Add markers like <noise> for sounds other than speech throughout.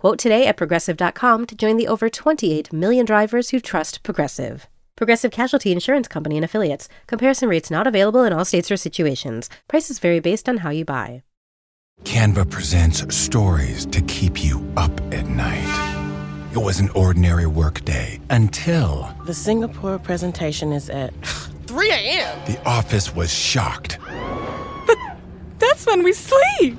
Quote today at progressive.com to join the over 28 million drivers who trust Progressive. Progressive Casualty Insurance Company and Affiliates. Comparison rates not available in all states or situations. Prices vary based on how you buy. Canva presents stories to keep you up at night. It was an ordinary workday until The Singapore presentation is at <laughs> 3 a.m. the office was shocked. But <laughs> That's when we sleep.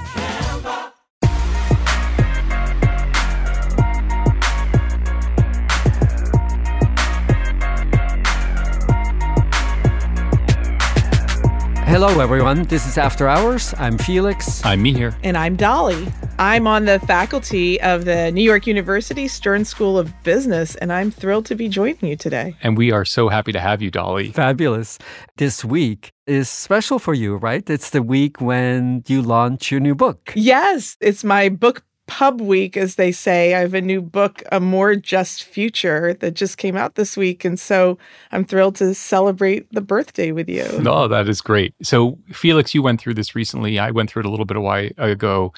Hello, everyone. This is After Hours. I'm Felix. I'm Mihir. And I'm Dolly. I'm on the faculty of the New York University Stern School of Business, and I'm thrilled to be joining you today. And we are so happy to have you, Dolly. Fabulous. This week is special for you, right? It's the week when you launch your new book. Yes, it's my book pub week, as they say. I have a new book, A More Just Future, that just came out this week. And so I'm thrilled to celebrate the birthday with you. Oh, that is great. So, Felix, you went through this recently. I went through it a little bit a while ago.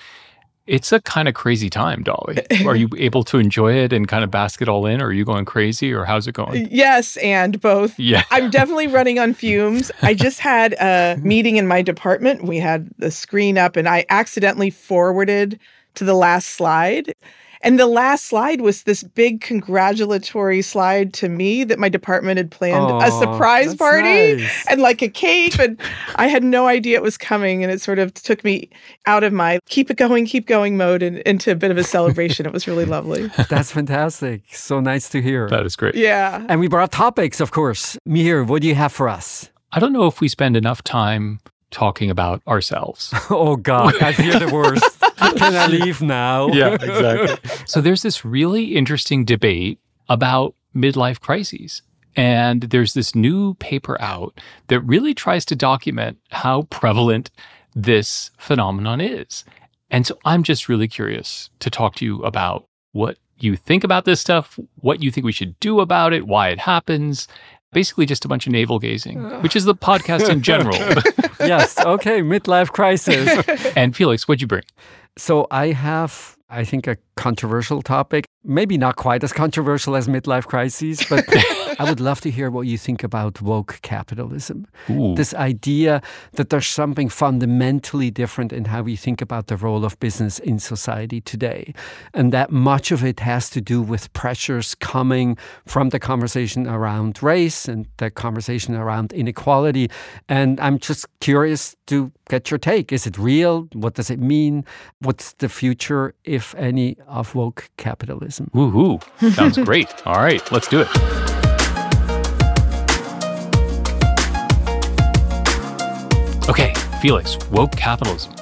It's a kind of crazy time, Dolly. <laughs> Are you able to enjoy it and kind of bask it all in? Or are you going crazy or how's it going? Yes, and both. Yeah. I'm definitely running on fumes. I just had a <laughs> meeting in my department. We had the screen up, and I accidentally forwarded to the last slide. And the last slide was this big congratulatory slide to me that my department had planned Aw, a surprise party nice. and like a cake. And I had no idea it was coming. And it sort of took me out of my keep it going, keep going mode and into a bit of a celebration. it was really lovely. <laughs> That's fantastic. So nice to hear. That is great. Yeah. and we brought topics, of course. Mihir, what do you have for us? I don't know if we spend enough time talking about ourselves. <laughs> Oh, God, I fear the worst. <laughs> Can I leave now? Yeah, exactly. so there's this really interesting debate about midlife crises. And there's this new paper out that really tries to document how prevalent this phenomenon is. And so I'm just really curious to talk to you about what you think about this stuff, what you think we should do about it, why it happens. Basically, just a bunch of navel gazing, which is the podcast in general. <laughs> yes. Okay. Midlife crisis. and Felix, what'd you bring? So I have, I think, a controversial topic. Maybe not quite as controversial as midlife crises, but <laughs> I would love to hear what you think about woke capitalism. Ooh. This idea that there's something fundamentally different in how we think about the role of business in society today. And that much of it has to do with pressures coming from the conversation around race and the conversation around inequality. And I'm just curious to get your take. Is it real? What does it mean? What's the future, if any, of woke capitalism? Woohoo. Sounds <laughs> great. All right, let's do it. Okay, Felix, woke capitalism.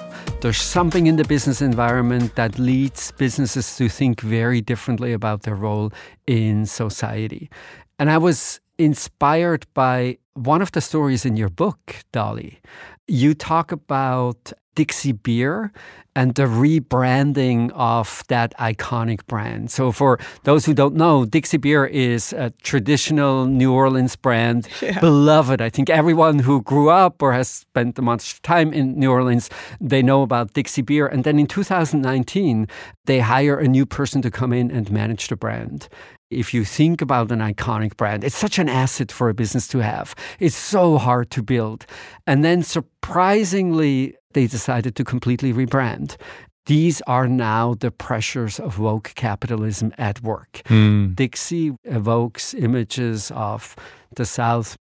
There's something in the business environment that leads businesses to think very differently about their role in society. And I was inspired by one of the stories in your book, Dolly. You talk about Dixie Beer and the rebranding of that iconic brand. So, for those who don't know, Dixie Beer is a traditional New Orleans brand, <laughs> beloved. I think everyone who grew up or has spent much time in New Orleans, they know about Dixie Beer. And then in 2019, they hire a new person to come in and manage the brand if you think about an iconic brand, it's such an asset for a business to have. It's so hard to build. And then surprisingly, they decided to completely rebrand. These are now the pressures of woke capitalism at work. Hmm. Dixie evokes images of the South,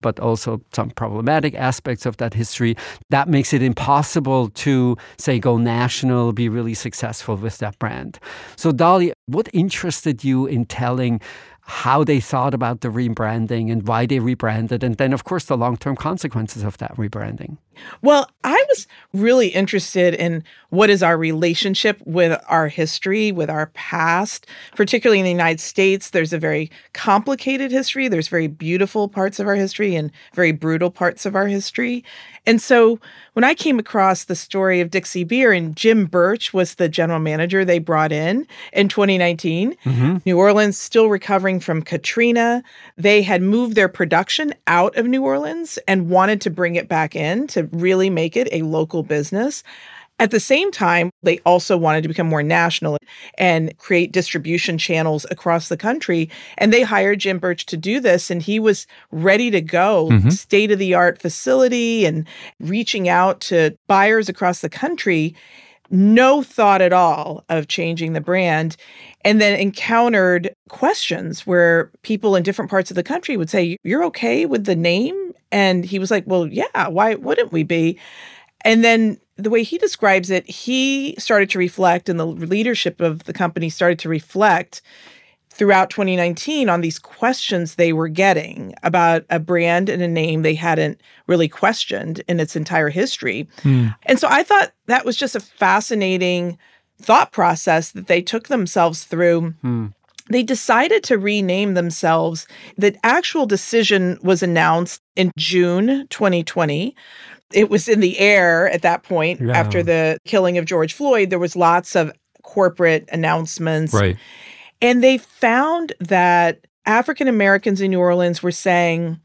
but also some problematic aspects of that history. That makes it impossible to, say, go national, be really successful with that brand. So, Dolly, what interested you in telling how they thought about the rebranding and why they rebranded, and then, of course, the long term consequences of that rebranding. Well, I was really interested in what is our relationship with our history, with our past, particularly in the United States. There's a very complicated history. There's very beautiful parts of our history and very brutal parts of our history. And so when I came across the story of Dixie Beer and Jim Birch was the general manager they brought in in 2019, mm-hmm. New Orleans still recovering from Katrina. They had moved their production out of New Orleans and wanted to bring it back in to really make it a local business. At the same time, they also wanted to become more national and create distribution channels across the country. And they hired Jim Birch to do this. And he was ready to go, mm-hmm. state of the art facility and reaching out to buyers across the country. No thought at all of changing the brand. And then encountered questions where people in different parts of the country would say, You're okay with the name? And he was like, Well, yeah, why wouldn't we be? And then the way he describes it, he started to reflect, and the leadership of the company started to reflect throughout 2019 on these questions they were getting about a brand and a name they hadn't really questioned in its entire history. Hmm. And so I thought that was just a fascinating thought process that they took themselves through. Hmm. They decided to rename themselves. The actual decision was announced in June 2020 it was in the air at that point yeah. after the killing of George Floyd. There was lots of corporate announcements. Right. And they found that African Americans in New Orleans were saying,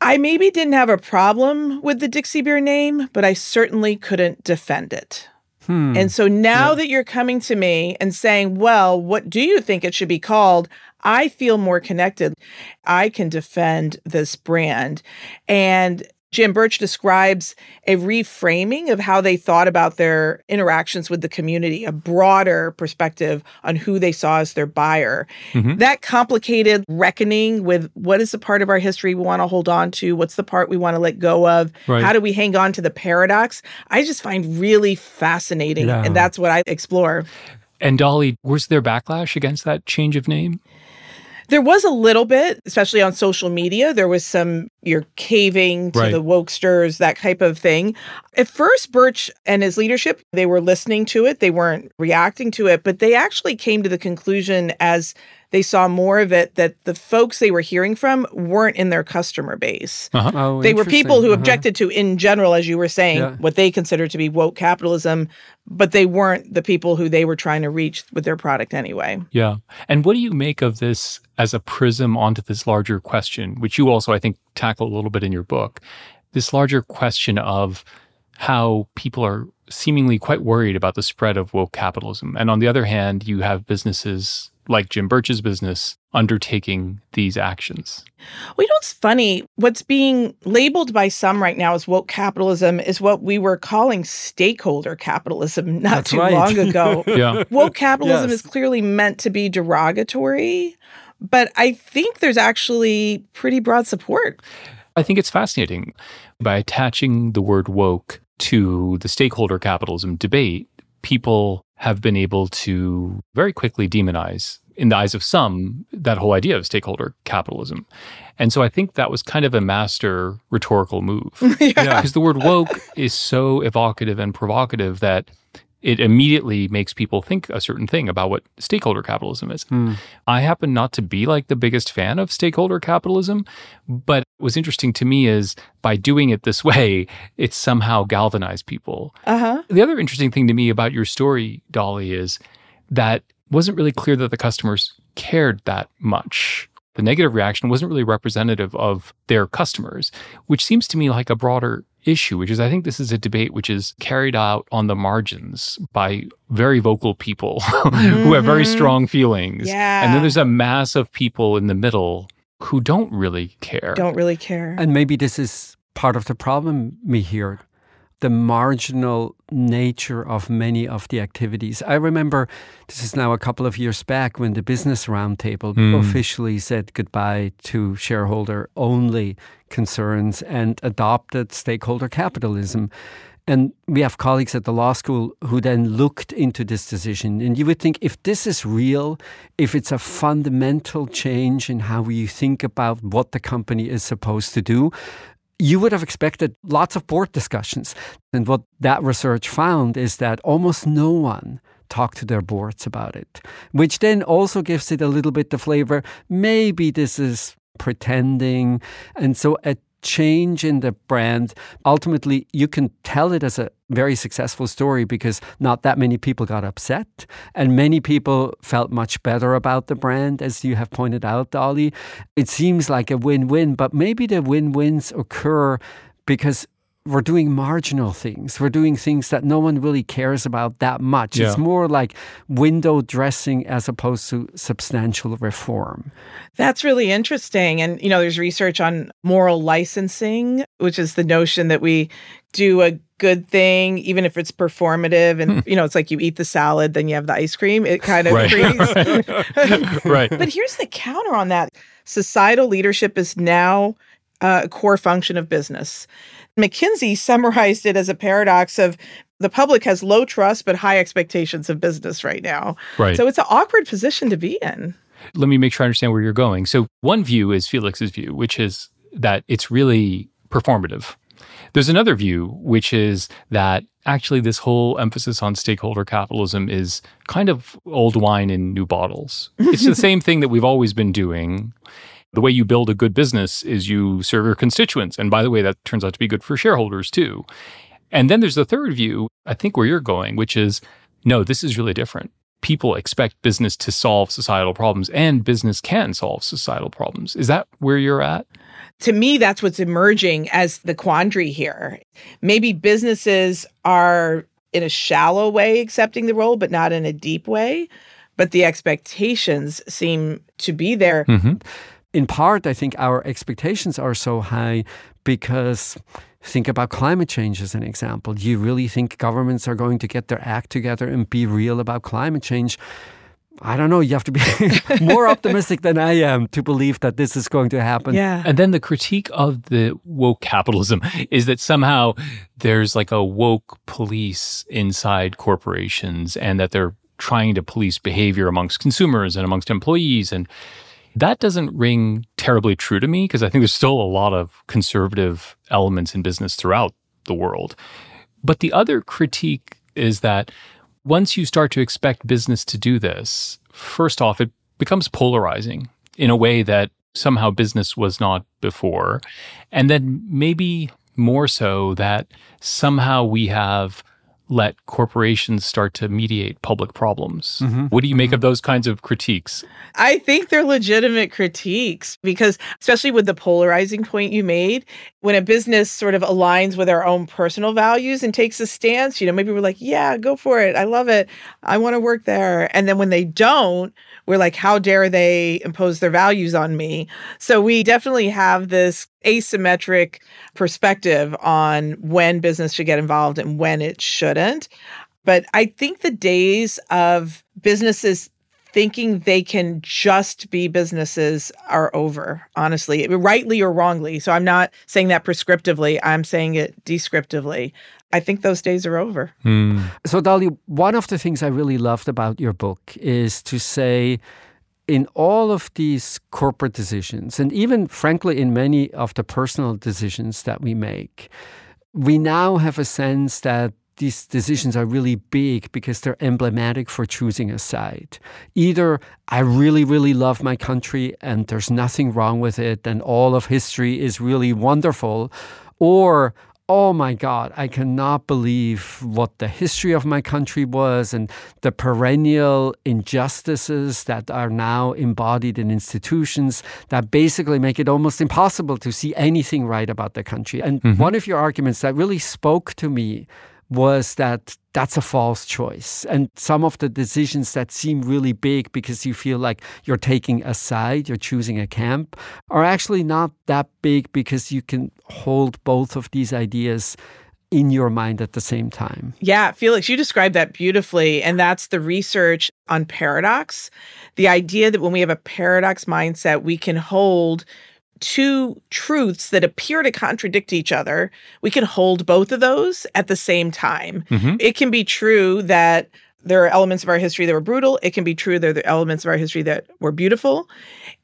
I maybe didn't have a problem with the Dixie Beer name, but I certainly couldn't defend it. Hmm. And so now yeah. that you're coming to me and saying, well, what do you think it should be called? I feel more connected. I can defend this brand. And Jim Birch describes a reframing of how they thought about their interactions with the community, a broader perspective on who they saw as their buyer. Mm-hmm. That complicated reckoning with what is the part of our history we want to hold on to, what's the part we want to let go of, right. how do we hang on to the paradox, I just find really fascinating. Yeah. And that's what I explore. And Dolly, was there backlash against that change of name? There was a little bit, especially on social media. There was some you're caving to right. the wokesters, that type of thing. At first, Birch and his leadership, they were listening to it. They weren't reacting to it, but they actually came to the conclusion as they saw more of it that the folks they were hearing from weren't in their customer base. Uh-huh. Oh, they were people who uh-huh. objected to, in general, as you were saying, yeah. what they considered to be woke capitalism, but they weren't the people who they were trying to reach with their product anyway. Yeah. And what do you make of this as a prism onto this larger question, which you also, I think, tackle a little bit in your book? This larger question of how people are seemingly quite worried about the spread of woke capitalism. And on the other hand, you have businesses like Jim Birch's business undertaking these actions. Well, you know it's funny? What's being labeled by some right now as woke capitalism is what we were calling stakeholder capitalism <laughs> not That's too right. long ago. <laughs> yeah. Woke capitalism yes. is clearly meant to be derogatory, but I think there's actually pretty broad support. I think it's fascinating. By attaching the word woke to the stakeholder capitalism debate, people have been able to very quickly demonize, in the eyes of some, that whole idea of stakeholder capitalism. And so I think that was kind of a master rhetorical move. <laughs> yeah. Because the word woke is so evocative and provocative that it immediately makes people think a certain thing about what stakeholder capitalism is. Mm. I happen not to be like the biggest fan of stakeholder capitalism, but what's interesting to me is by doing it this way, it somehow galvanized people. Uh-huh. The other interesting thing to me about your story, Dolly, is that wasn't really clear that the customers cared that much the negative reaction wasn't really representative of their customers, which seems to me like a broader issue, which is I think this is a debate which is carried out on the margins by very vocal people <laughs> who have very mm-hmm. strong feelings. Yeah. And then there's a mass of people in the middle who don't really care. Don't really care. And maybe this is part of the problem we hear the marginal nature of many of the activities. I remember this is now a couple of years back when the Business Roundtable mm. officially said goodbye to shareholder only concerns and adopted stakeholder capitalism. And we have colleagues at the law school who then looked into this decision. And you would think if this is real, if it's a fundamental change in how you think about what the company is supposed to do, you would have expected lots of board discussions. And what that research found is that almost no one talked to their boards about it, which then also gives it a little bit the flavor. Maybe this is pretending. And so a change in the brand, ultimately, you can tell it as a very successful story because not that many people got upset and many people felt much better about the brand, as you have pointed out, Dolly. It seems like a win win, but maybe the win wins occur because we're doing marginal things. We're doing things that no one really cares about that much. Yeah. It's more like window dressing as opposed to substantial reform. That's really interesting. And, you know, there's research on moral licensing, which is the notion that we do a good thing, even if it's performative. And, hmm. you know, it's like you eat the salad, then you have the ice cream. It kind of right. creates. <laughs> <laughs> right. But here's the counter on that societal leadership is now a core function of business. McKinsey summarized it as a paradox of the public has low trust but high expectations of business right now. Right. So it's an awkward position to be in. Let me make sure I understand where you're going. So one view is Felix's view, which is that it's really performative. There's another view, which is that actually this whole emphasis on stakeholder capitalism is kind of old wine in new bottles. It's the <laughs> same thing that we've always been doing the way you build a good business is you serve your constituents. And by the way, that turns out to be good for shareholders too. And then there's the third view, I think where you're going, which is no, this is really different. People expect business to solve societal problems, and business can solve societal problems. Is that where you're at? To me, that's what's emerging as the quandary here. Maybe businesses are in a shallow way accepting the role, but not in a deep way. But the expectations seem to be there. Mm-hmm in part, I think our expectations are so high because think about climate change as an example. Do you really think governments are going to get their act together and be real about climate change? I don't know. You have to be <laughs> more optimistic than I am to believe that this is going to happen. Yeah. And then the critique of the woke capitalism <laughs> is that somehow there's like a woke police inside corporations and that they're trying to police behavior amongst consumers and amongst employees. And that doesn't ring terribly true to me because I think there's still a lot of conservative elements in business throughout the world. But the other critique is that once you start to expect business to do this, first off, it becomes polarizing in a way that somehow business was not before. And then maybe more so that somehow we have let corporations start to mediate public problems. Mm-hmm. What do you make mm-hmm. of those kinds of critiques? I think they're legitimate critiques because, especially with the polarizing point you made, when a business sort of aligns with our own personal values and takes a stance, you know, maybe we're like, yeah, go for it. I love it. I want to work there. And then when they don't, we're like, how dare they impose their values on me? So we definitely have this asymmetric perspective on when business should get involved and when it shouldn't. But I think the days of businesses thinking they can just be businesses are over, honestly, rightly or wrongly. So I'm not saying that prescriptively, I'm saying it descriptively. I think those days are over. Mm. So, Dolly, one of the things I really loved about your book is to say, in all of these corporate decisions, and even frankly, in many of the personal decisions that we make, we now have a sense that these decisions are really big because they're emblematic for choosing a side. Either I really, really love my country and there's nothing wrong with it and all of history is really wonderful, or oh my God, I cannot believe what the history of my country was and the perennial injustices that are now embodied in institutions that basically make it almost impossible to see anything right about the country. And mm-hmm. one of your arguments that really spoke to me was that that's a false choice. And some of the decisions that seem really big because you feel like you're taking a side, you're choosing a camp, are actually not that big because you can hold both of these ideas in your mind at the same time. Yeah, Felix, you described that beautifully. And that's the research on paradox. The idea that when we have a paradox mindset, we can hold two truths that appear to contradict each other, we can hold both of those at the same time. Mhm. It can be true that there are elements of our history that were brutal. It can be true there are elements of our history that were beautiful.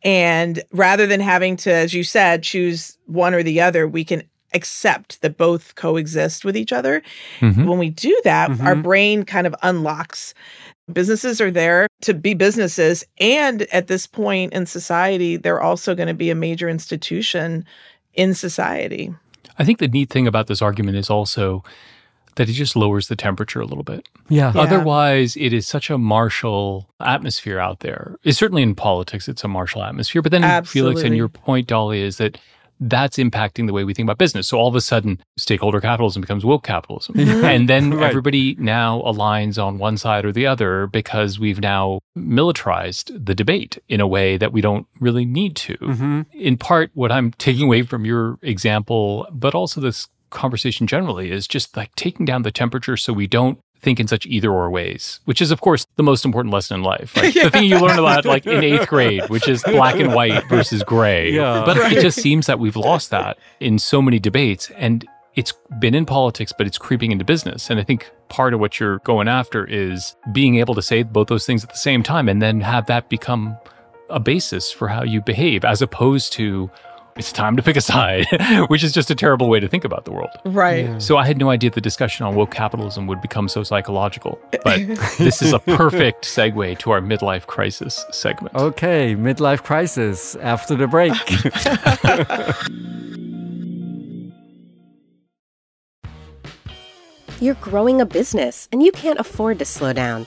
And rather than having to, as you said, choose one or the other, we can accept that both coexist with each other. Mhm. When we do that, our Mhm. brain kind of unlocks. Businesses are there to be businesses. And at this point in society, they're also going to be a major institution in society. I think the neat thing about this argument is also that it just lowers the temperature a little bit. Yeah. Yeah. Otherwise, it is such a martial atmosphere out there. It's certainly in politics, it's a martial atmosphere. But then, Felix, and your point, Dolly, is that that's impacting the way we think about business. So all of a sudden, stakeholder capitalism becomes woke capitalism. <laughs> And then Right. everybody now aligns on one side or the other because we've now militarized the debate in a way that we don't really need to. hmm In part, what I'm taking away from your example, but also this conversation generally, is just like taking down the temperature so we don't think in such either or ways, which is, of course, the most important lesson in life. Right? The thing you learn about like in eighth grade, which is black and white versus gray. Yeah. But it just seems that we've lost that in so many debates. And it's been in politics, but it's creeping into business. And I think part of what you're going after is being able to say both those things at the same time and then have that become a basis for how you behave, as opposed to it's time to pick a side, <laughs> which is just a terrible way to think about the world. Right. So I had no idea the discussion on woke capitalism would become so psychological. But <laughs> this is a perfect segue to our midlife crisis segment. Okay, midlife crisis after the break. <laughs> You're growing a business and you can't afford to slow down.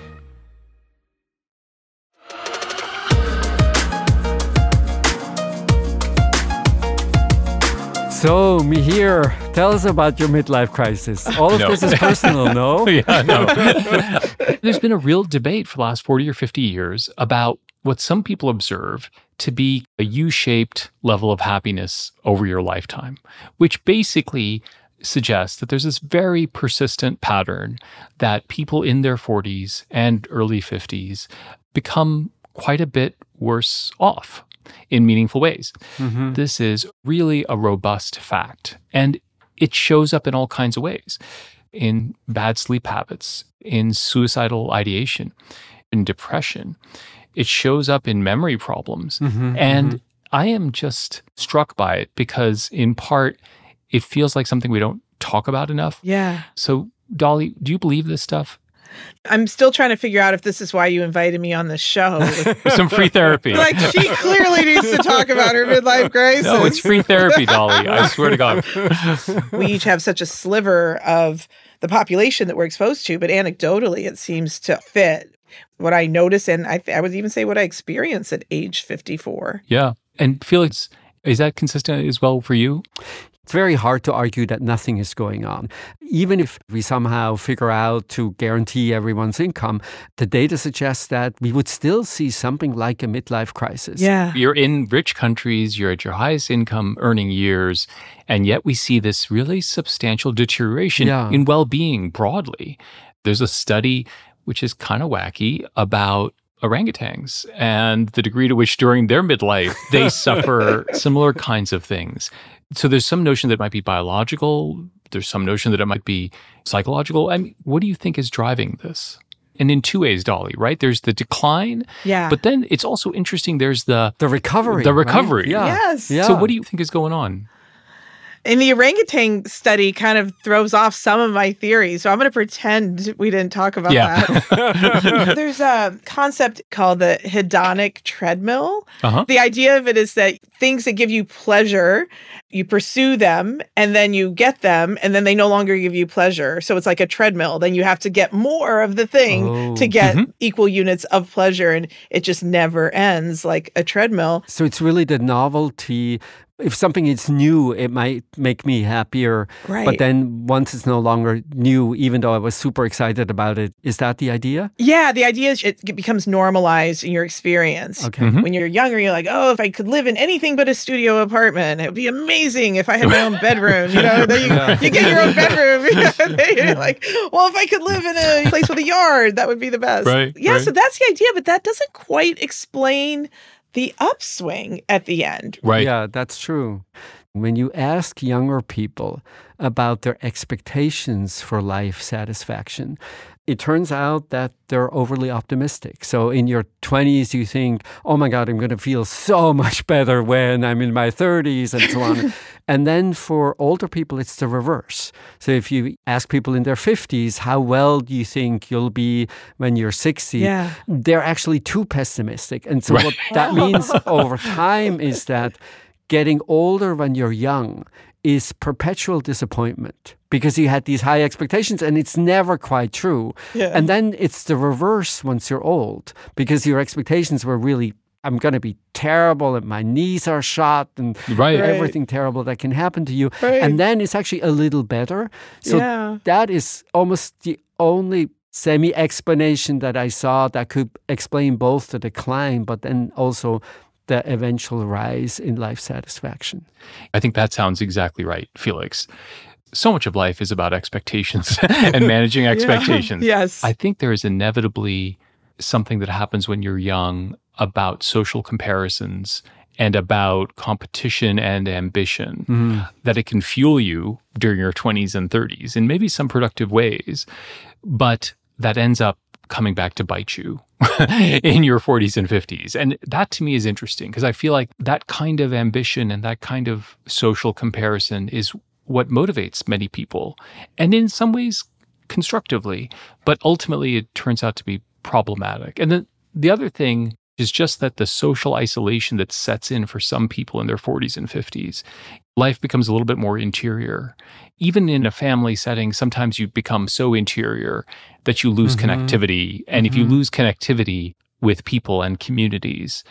So, Mihir, tell us about your midlife crisis. All of No. this is personal, no? <laughs> yeah, no. <laughs> There's been a real debate for the last 40 or 50 years about what some people observe to be a U shaped level of happiness over your lifetime, which basically suggests that there's this very persistent pattern that people in their 40s and early 50s become quite a bit worse off in meaningful ways. Mhm. This is really a robust fact. And it shows up in all kinds of ways in bad sleep habits, in suicidal ideation, in depression. It shows up in memory problems. Mhm, And mhm. I am just struck by it because, in part, it feels like something we don't talk about enough. Yeah. So, Dolly, do you believe this stuff? I'm still trying to figure out if this is why you invited me on the show. <laughs> Some free therapy. like she clearly needs to talk about her midlife crisis. no, it's free therapy, Dolly. I <laughs> swear to God. we each have such a sliver of the population that we're exposed to, but anecdotally, it seems to fit what I notice, and I, I would even say what I experience at age 54. Yeah. And Felix, is that consistent as well for you? It's very hard to argue that nothing is going on. Even if we somehow figure out to guarantee everyone's income, the data suggests that we would still see something like a midlife crisis. Yeah. You're in rich countries, you're at your highest income earning years, and yet we see this really substantial deterioration Yeah. in well being broadly. There's a study which is kind of wacky about orangutans and the degree to which during their midlife they <laughs> suffer similar kinds of things. So there's some notion that it might be biological, there's some notion that it might be psychological. I mean, what do you think is driving this? And in two ways, Dolly, right? There's the decline, Yeah. but then it's also interesting. There's the The recovery. The right? recovery. Yeah. Yes. Yeah. so what do you think is going on? And the orangutan study kind of throws off some of my theories. So I'm going to pretend we didn't talk about Yeah. that. <laughs> <laughs> There's a concept called the hedonic treadmill. Uh-huh. The idea of it is that things that give you pleasure, you pursue them and then you get them and then they no longer give you pleasure. So it's like a treadmill. Then you have to get more of the thing Oh. to get Mhm. equal units of pleasure and it just never ends like a treadmill. So it's really the novelty if something is new, it might make me happier. Right. But then once it's no longer new, even though I was super excited about it, is that the idea? Yeah, the idea is it becomes normalized in your experience. Okay. Mhm. When you're younger, you're like, oh, if I could live in anything but a studio apartment, it would be amazing if I had my own bedroom. You know, then you, <laughs> you get your own bedroom. <laughs> Then <laughs> you're like, well, if I could live in a place with a yard, that would be the best. Right, Yeah, so that's the idea, but that doesn't quite explain the upswing at the end. Right. Yeah, that's true. When you ask younger people about their expectations for life satisfaction, it turns out that they're overly optimistic. So in your 20s, you think, oh my God, I'm going to feel so <laughs> much better when I'm in my 30s and so on. <laughs> and then for older people, it's the reverse. So if you ask people in their 50s, how well do you think you'll be when you're 60? Yeah. They're actually too pessimistic. And so what that means <laughs> over time is that getting older when you're young is perpetual disappointment because you had these high expectations and it's never quite true. Yeah. And then it's the reverse once you're old because your expectations were really I'm going to be terrible and my knees are shot and Right. Right. everything terrible that can happen to you. Right. And then it's actually a little better. So Yeah. that is almost the only semi explanation that I saw that could explain both the decline but then also the eventual rise in life satisfaction. I think that sounds exactly right, Felix. So much of life is about expectations <laughs> and managing expectations. Yes. I think there is inevitably something that happens when you're young about social comparisons and about competition and ambition mm-hmm. that it can fuel you during your 20s and 30s in maybe some productive ways, but that ends up coming back to bite you <laughs> in your 40s and 50s. And that to me is interesting because I feel like that kind of ambition and that kind of social comparison is what motivates many people. And in some ways, constructively, but ultimately it turns out to be problematic. And then the other thing is just that the social isolation that sets in for some people in their 40s and 50s, life becomes a little bit more interior. Even in a family setting, sometimes you become so interior that you lose mm-hmm. connectivity. And if you mm-hmm. lose connectivity with people and communities,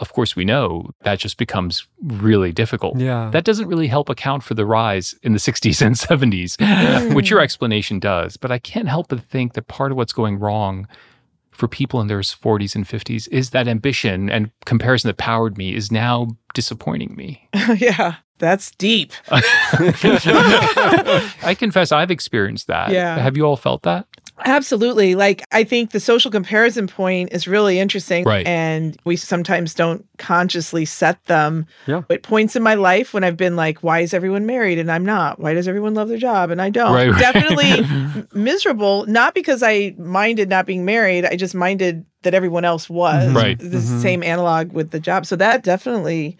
of course, we know that just becomes really difficult. Yeah. That doesn't really help account for the rise in the 60s and 70s, <laughs> which your <laughs> explanation does. But I can't help but think that part of what's going wrong for people in their 40s and 50s is that ambition and comparison that powered me is now disappointing me. <laughs> yeah. That's deep. I confess I've experienced that. Yeah. Have you all felt that? Absolutely. Like, I think the social comparison point is really interesting. Right. And we sometimes don't consciously set them. Yeah. At points in my life when I've been like, why is everyone married and I'm not? Why does everyone love their job and I don't? Right, right. Definitely <laughs> miserable. Not because I minded not being married, I just minded that everyone else was. Mm-hmm. Right. The mm-hmm. same analog with the job. So that definitely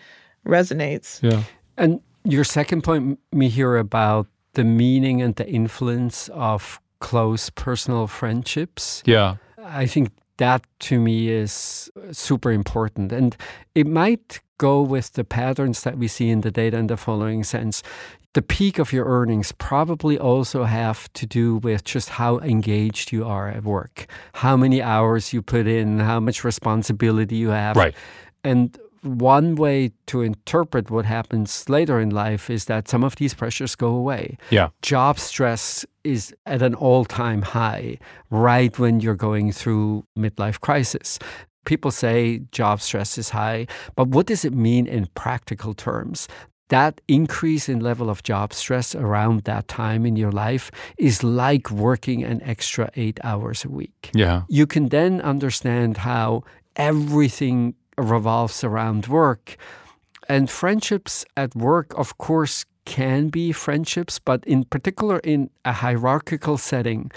resonates. Yeah. And your second point, Mihir, about the meaning and the influence of close personal friendships. Yeah. I think that to me is super important. And it might go with the patterns that we see in the data in the following sense. The peak of your earnings probably also have to do with just how engaged you are at work, how many hours you put in, how much responsibility you have. Right. And one way to interpret what happens later in life is that some of these pressures go away. Yeah. Job stress is at an all time high right when you're going through midlife crisis. People say job stress is high, but what does it mean in practical terms? That increase in level of job stress around that time in your life is like working an extra eight hours a week Yeah. you can then understand how everything revolves around work. And friendships at work, of course, can be friendships, but in particular in a hierarchical setting,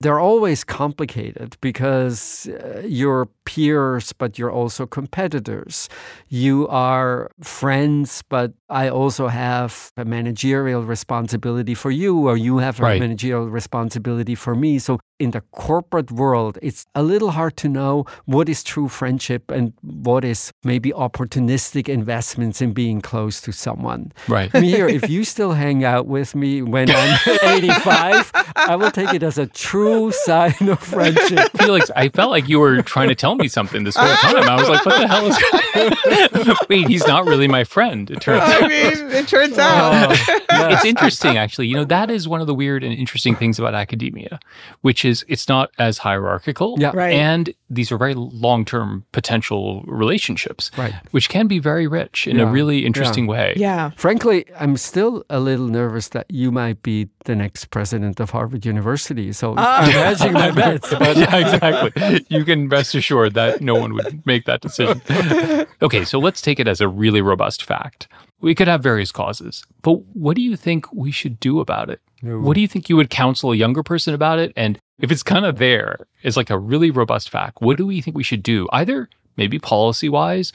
they're always complicated because uh, you're peers, but you're also competitors. You are friends, but I also have a managerial responsibility for you, or you have a Right. managerial responsibility for me. So in the corporate world, it's a little hard to know what is true friendship and what is maybe opportunistic investments in being close to someone. Right. <laughs> Mir, if you still hang out with me when I'm <laughs> 85, I will take it as a true sign of friendship. <laughs> Felix, I felt like you were trying to tell me something this whole time. I was like, what the hell is going on? Wait, he's not really my friend, it turns I mean, it turns oh, out. <laughs> It's interesting, actually. You know, that is one of the weird and interesting things about academia, which is it's not as hierarchical. Yeah. Right. And these are very long term potential relationships, Right. which can be very rich in Yeah. a really interesting way. yeah. Frankly, I'm still a little nervous that you might be the next president of Harvard University. So oh. I'm hedging my <laughs> bets. But yeah, exactly. You can rest assured that no one would make that decision. <laughs> Okay, so let's take it as a really robust fact. We could have various causes, but what do you think we should do about it? What do you think you would counsel a younger person about it? And if it's kind of there, it's like a really robust fact, what do we think we should do? Either maybe policy wise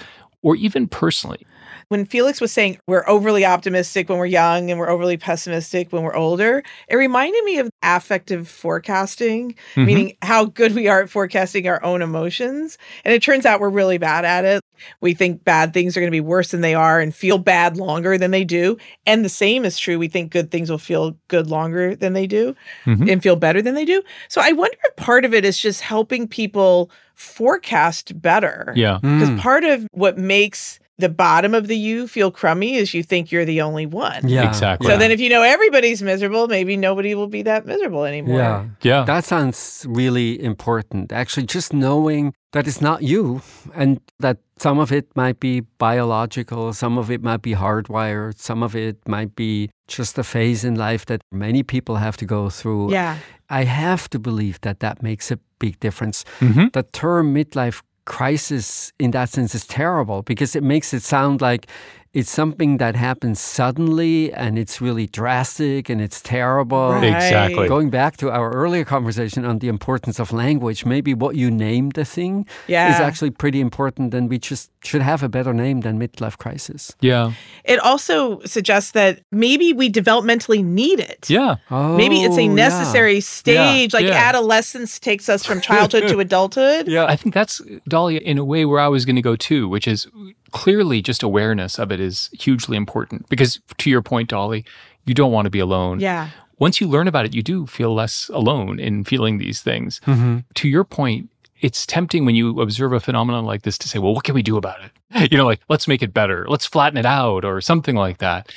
or even personally. when Felix was saying we're overly optimistic when we're young and we're overly pessimistic when we're older, it reminded me of affective forecasting, Mm-hmm. meaning how good we are at forecasting our own emotions. And it turns out we're really bad at it. We think bad things are going to be worse than they are and feel bad longer than they do. And the same is true. We think good things will feel good longer than they do Mhm. and feel better than they do. So I wonder if part of it is just helping people forecast better. Yeah. Because Mm. part of what makes the bottom of the U feel crummy is you think you're the only one. yeah, Exactly. So yeah. then if you know everybody's miserable, maybe nobody will be that miserable anymore. yeah. Yeah. That sounds really important. Actually, just knowing that it's not you and that some of it might be biological, some of it might be hardwired, some of it might be just a phase in life that many people have to go through. Yeah. I have to believe that that makes a big difference. Mhm. The term midlife crisis, in that sense, is terrible because it makes it sound like it's something that happens suddenly and it's really drastic and it's terrible. Right. Exactly. Going back to our earlier conversation on the importance of language, maybe what you name the thing Yeah. is actually pretty important, and we just should have a better name than midlife crisis. Yeah. It also suggests that maybe we developmentally need it. Yeah. Maybe it's Oh, a yeah. necessary stage, like yeah. adolescence takes us from <laughs> childhood to adulthood. Yeah. I think that's Dolly in a way where I was going to go too, which is clearly just awareness of it is hugely important because to your point, Dolly, you don't want to be alone. Yeah. Once you learn about it, you do feel less alone in feeling these things. Mm-hmm. To your point, it's tempting when you observe a phenomenon like this to say, well, what can we do about it? <laughs> You know, like, let's make it better. Let's flatten it out or something like that.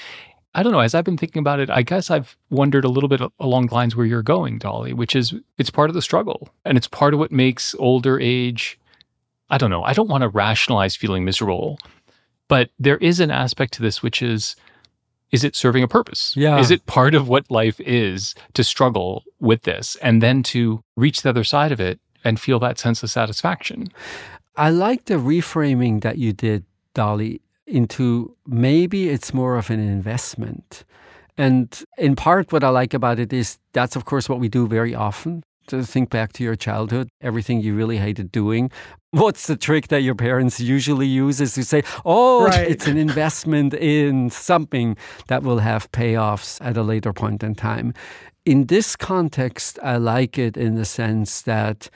I don't know. As I've been thinking about it, I guess I've wondered a little bit along the lines where you're going, Dolly, which is it's part of the struggle and it's part of what makes older age. I don't know. I don't want to rationalize feeling miserable, but there is an aspect to this, which is is it serving a purpose? Yeah. Is it part of what life is to struggle with this and then to reach the other side of it and feel that sense of satisfaction? I like the reframing that you did, Dolly, into maybe it's more of an investment. And in part, what I like about it is that's, of course, what we do very often. To think back to your childhood, everything you really hated doing. What's the trick that your parents usually use is to say, oh, <laughs> Right. it's an investment in something that will have payoffs at a later point in time. In this context, I like it in the sense that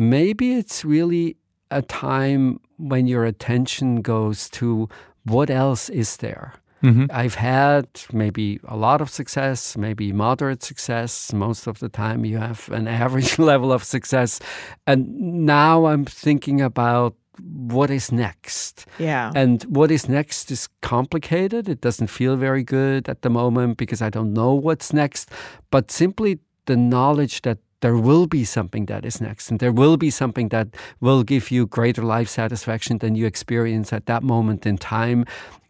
maybe it's really a time when your attention goes to what else is there. Mm-hmm. I've had maybe a lot of success, maybe moderate success. Most of the time, you have an <laughs> average level of success. And now I'm thinking about what is next. Yeah. And what is next is complicated. It doesn't feel very good at the moment because I don't know what's next. But simply the knowledge that there will be something that is next, and there will be something that will give you greater life satisfaction than you experience at that moment in time.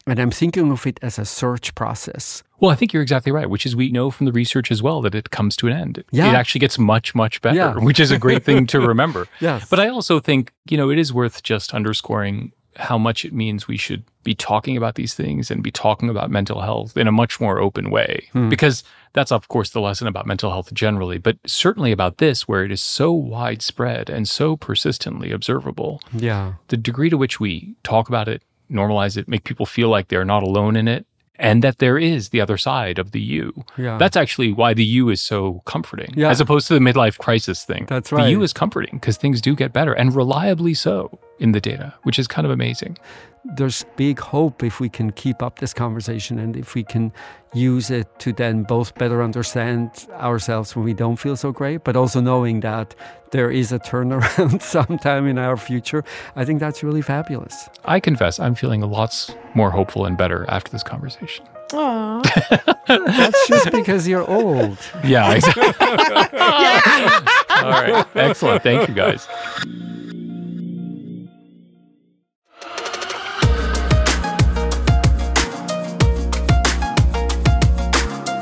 And I'm thinking of it as a search process. Well, I think you're exactly right, which is we know from the research as well that it comes to an end. Yeah. It actually gets much, much better, Yeah. <laughs> which is a great thing to <laughs> remember. Yes. But I also think, you know, it is worth just underscoring how much it means we should be talking about these things and be talking about mental health in a much more open way. Hmm. Because that's, of course, the lesson about mental health generally, but certainly about this, where it is so widespread and so persistently observable. Yeah. The degree to which we talk about it, normalize it, make people feel like they're not alone in it, and that there is the other side of the U. Yeah. That's actually why the U is so comforting, Yeah. as opposed to the midlife crisis thing. That's right. The U right. is comforting because things do get better and reliably so in the data, which is kind of amazing. there's big hope if we can keep up this conversation and if we can use it to then both better understand ourselves when we don't feel so great, but also knowing that there is a turnaround <laughs> sometime in our future. I think that's really fabulous. I confess, I'm feeling lots more hopeful and better after this conversation. Aw. <laughs> That's just because you're old. Yeah. Exactly. <laughs> All right. Excellent. Thank you, guys.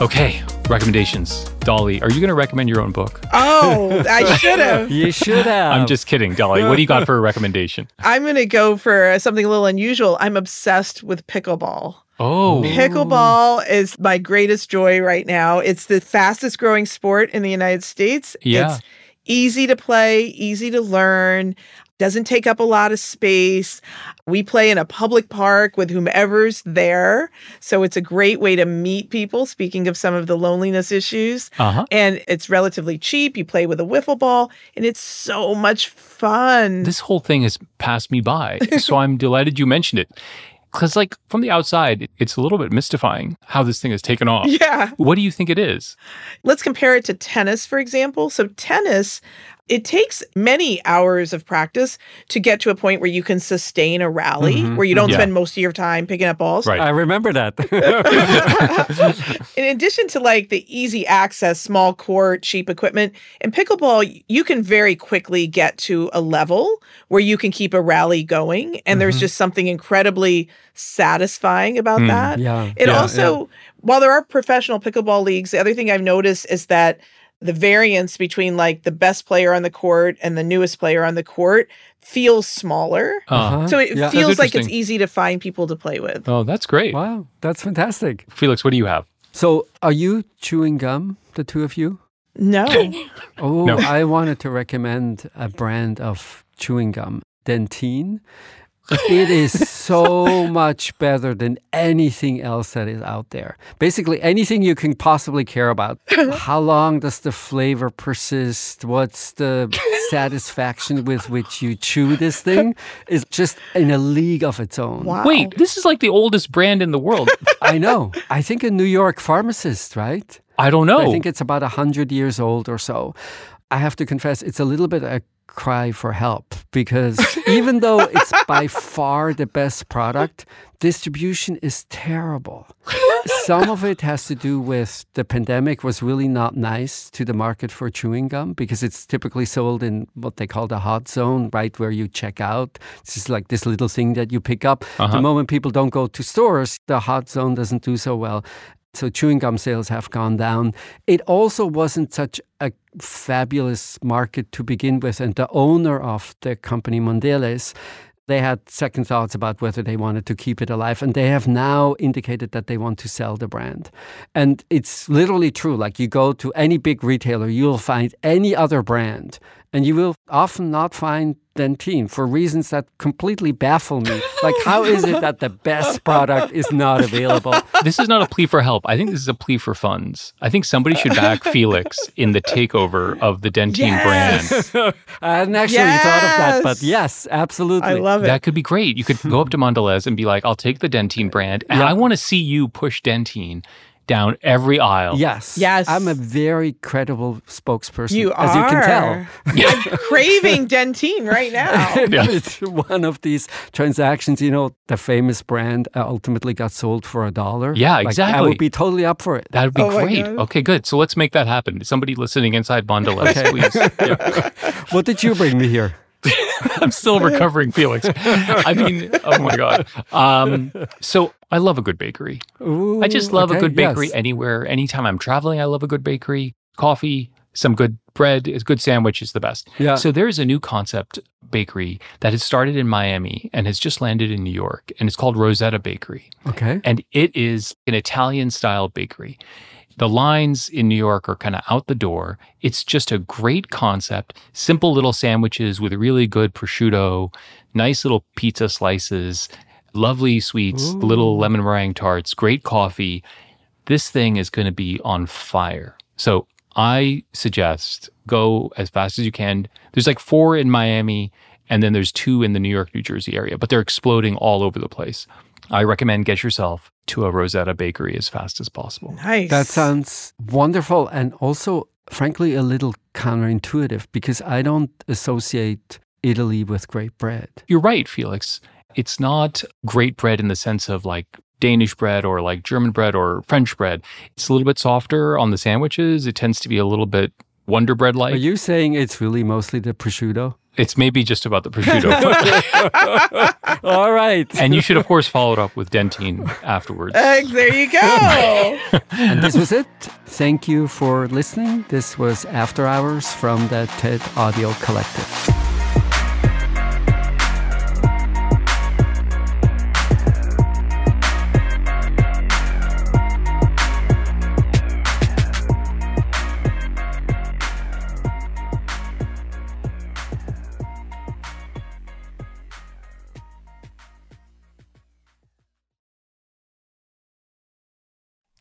Okay. Recommendations. Dolly, are you going to recommend your own book? Oh, <laughs> I should have. You should have. I'm just kidding, Dolly. What do you got for a recommendation? I'm going to go for something a little unusual. I'm obsessed with pickleball. Oh, Pickleball is my greatest joy right now. It's the fastest growing sport in the United States. Yeah. It's easy to play, easy to learn, doesn't take up a lot of space. We play in a public park with whomever's there. So it's a great way to meet people, speaking of some of the loneliness issues. uh-huh. And it's relatively cheap. You play with a wiffle ball, and it's so much fun. This whole thing has passed me by. So I'm <laughs> delighted you mentioned it. Because, like, from the outside, it's a little bit mystifying how this thing has taken off. yeah. What do you think it is? Let's compare it to tennis, for example. So, tennis, it takes many hours of practice to get to a point where you can sustain a rally, Mhm. where you don't Yeah. spend most of your time picking up balls. Right. I remember that. <laughs> In addition to like the easy access, small court, cheap equipment, in pickleball, you can very quickly get to a level where you can keep a rally going. And there's Mhm. just something incredibly satisfying about Hmm. that. yeah. It Yeah, also, while there are professional pickleball leagues, the other thing I've noticed is that the variance between like the best player on the court and the newest player on the court feels smaller. Uh, Uh-huh. So it Yeah. feels like it's easy to find people to play with. Oh, that's great. Wow, that's fantastic. Felix, what do you have? So, are you chewing gum, the two of you? No. <laughs> Oh, No. I wanted to recommend a brand of chewing gum, Dentyne. It is <laughs> so much better than anything else that is out there. Basically, anything you can possibly care about. <laughs> How long does the flavor persist? What's the satisfaction with which you chew this thing? Is just in a league of its own. wow. Wait, this is like the oldest brand in the world. <laughs> I know. I think a New York pharmacist, right? I don't know. I think it's about 100 years old or so. I have to confess, it's a little bit a cry for help because even though it's by <laughs> far the best product, distribution is terrible. Some of it has to do with the pandemic was really not nice to the market for chewing gum because it's typically sold in what they call the hot zone, right where you check out. It's just like this little thing that you pick up. Uh-huh. The moment people don't go to stores, the hot zone doesn't do so well. So chewing gum sales have gone down. It also wasn't such a fabulous market to begin with. And the owner of the company, Mondelez, they had second thoughts about whether they wanted to keep it alive. And they have now indicated that they want to sell the brand. And it's literally true. Like you go to any big retailer, you'll find any other brand, and you will often not find Dentyne for reasons that completely baffle me. Like, how is it that the best product is not available? this is not a plea for help. I think this is a plea for funds. I think somebody should back Felix in the takeover of the Dentyne Yes. brand. I hadn't actually thought of that, but Yes. yes, absolutely. I love it. That could be great. You could go up to Mondelez and be like, I'll take the Dentyne brand. And Yeah. I want to see you push Dentyne down every aisle. Yes. Yes. I'm a very credible spokesperson, you as are. you can tell. I'm <laughs> craving Dentyne right now. <laughs> Yeah. it's one of these transactions, you know, the famous brand uh, ultimately got sold for a dollar. Yeah, Like, I exactly. would be totally up for it. That would be Oh great. Okay, good. So let's make that happen. Somebody listening inside Mondelez, Okay. please. <laughs> Yeah. What did you bring me here? <laughs> I'm still recovering, Felix. I mean, oh my God. Um, so I love a good bakery. Ooh, I just love a good bakery yes. anywhere. Anytime I'm traveling, I love a good bakery. Coffee, some good bread, a good sandwich is the best. Yeah. So there's a new concept bakery that has started in Miami and has just landed in New York, and it's called Rosetta Bakery. Okay. And it is an Italian style bakery. The lines in New York are kind of out the door. It's just a great concept. Simple little sandwiches with really good prosciutto, nice little pizza slices, lovely sweets, little lemon meringue tarts, great coffee. This thing is going to be on fire. So I suggest go as fast as you can. There's like four in Miami, and then there's two in the New York, New Jersey area, but they're exploding all over the place. I recommend get yourself to a Rosetta bakery as fast as possible. Nice. That sounds wonderful and also, frankly, a little counterintuitive because I don't associate Italy with great bread. You're right, Felix. It's not great bread in the sense of like Danish bread or like German bread or French bread. It's a little bit softer on the sandwiches. It tends to be a little bit Wonder Bread like. Are you saying it's really mostly the prosciutto? It's maybe just about the prosciutto. <laughs> All right. and you should, of course, follow it up with Dentyne afterwards. Uh, there you go. and this was it. Thank you for listening. This was After Hours from the TED Audio Collective.